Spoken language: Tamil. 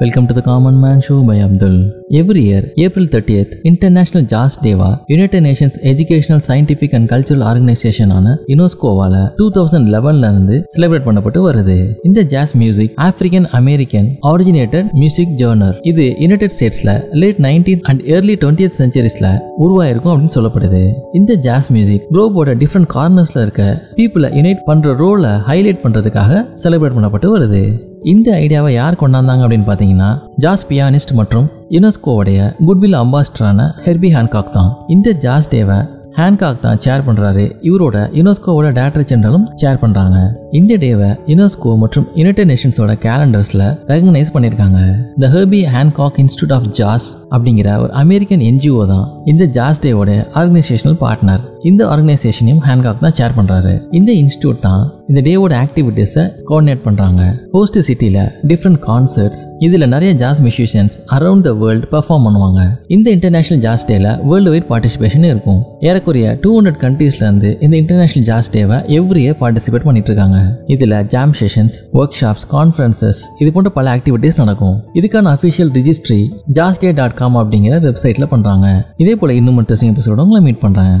Welcome to the common man show by Abdul every year April thirtieth international jazz டேவா United Nations educational scientific and cultural ஆர்கனைசேஷனான யுனெஸ்கோவால டூ தௌசண்ட் லெவன்ல இருந்து செலிப்ரேட் பண்ணப்பட்டு வருது. இந்த jazz music African American originated music genre இது United ஸ்டேட்ஸ்ல late nineteen and early twentieth சென்ச்சுரிஸ்ல உருவாயிருக்கும் அப்படின்னு சொல்லப்படுது. இந்த ஜாஸ் மியூசிக் குளோபோட டிஃப்ரெண்ட் கார்னர்ஸ்ல இருக்க பீப்புளை யுனைட் பண்ற ரோலை ஹைலைட் பண்றதுக்காக செலிப்ரேட் பண்ணப்பட்டு வருது. இந்த ஐடியாவை யார் கொண்டாந்தாங்க அப்படின்னு பார்த்தீங்கன்னா ஜாஸ் பியானிஸ்ட் மற்றும் யுனெஸ்கோவுடைய குட்வில் அம்பாஸ்டரான ஹெர்பி ஹான்காக் தான். இந்த ஜாஸ் டேவை ஹேன்காக் தான் சேர் பண்ணுறாரு இவரோட யுனெஸ்கோவோட டேரக்டர் ஜெனரலும் சேர் பண்ணுறாங்க இந்த டேவை யுனெஸ்கோ மற்றும் யுனைடெட் நேஷன்ஸோட கேலண்டர்ஸில் ரெகனைஸ் பண்ணியிருக்காங்க the Herbie Hancock Institute of Jazz அப்படிங்கிற ஒரு அமெரிக்கன் என்ஜிஓ தான் இந்த ஜாஸ் டேவோட ஆர்கனைசேஷனல் பார்ட்னர் இந்த ஆர்கனைசேஷனையும் ஹேன்காக் தான் சேர் பண்ணுறாரு இந்த இன்ஸ்டியூட் தான் இந்த டேவோட ஆக்டிவிட்டீஸை கோஆர்டினேட் பண்ணுறாங்க ஹோஸ்ட் சிட்டியில் டிஃப்ரெண்ட் கான்சர்ட்ஸ் இதில் நிறைய jazz musicians around the world perform பண்ணுவாங்க. இந்த இன்டர்நேஷனல் ஜாஸ் டேல வேர்ல்டு வைட் பார்ட்டிசிபேஷன் இருக்கும் ஏறக்குறைய டூ ஹண்ட்ரட் கண்ட்ரீஸ்ல இருந்து இந்த இன்டர்நேஷனல் ஜாஸ் டேவை எவ்ரி இயர் பார்ட்டிசிபேட் பண்ணிட்டு இருக்காங்க இதில் jam sessions workshops conferences இது போன்ற பல ஆக்டிவிட்டீஸ் நடக்கும். இதுக்கான official registry jazz day dot com அப்படிங்கிற வெப்சைட்டில் பண்றாங்க. இதே போல் இன்னும் மட்டும் எபிசோட உங்களை மீட் பண்ணுறேன்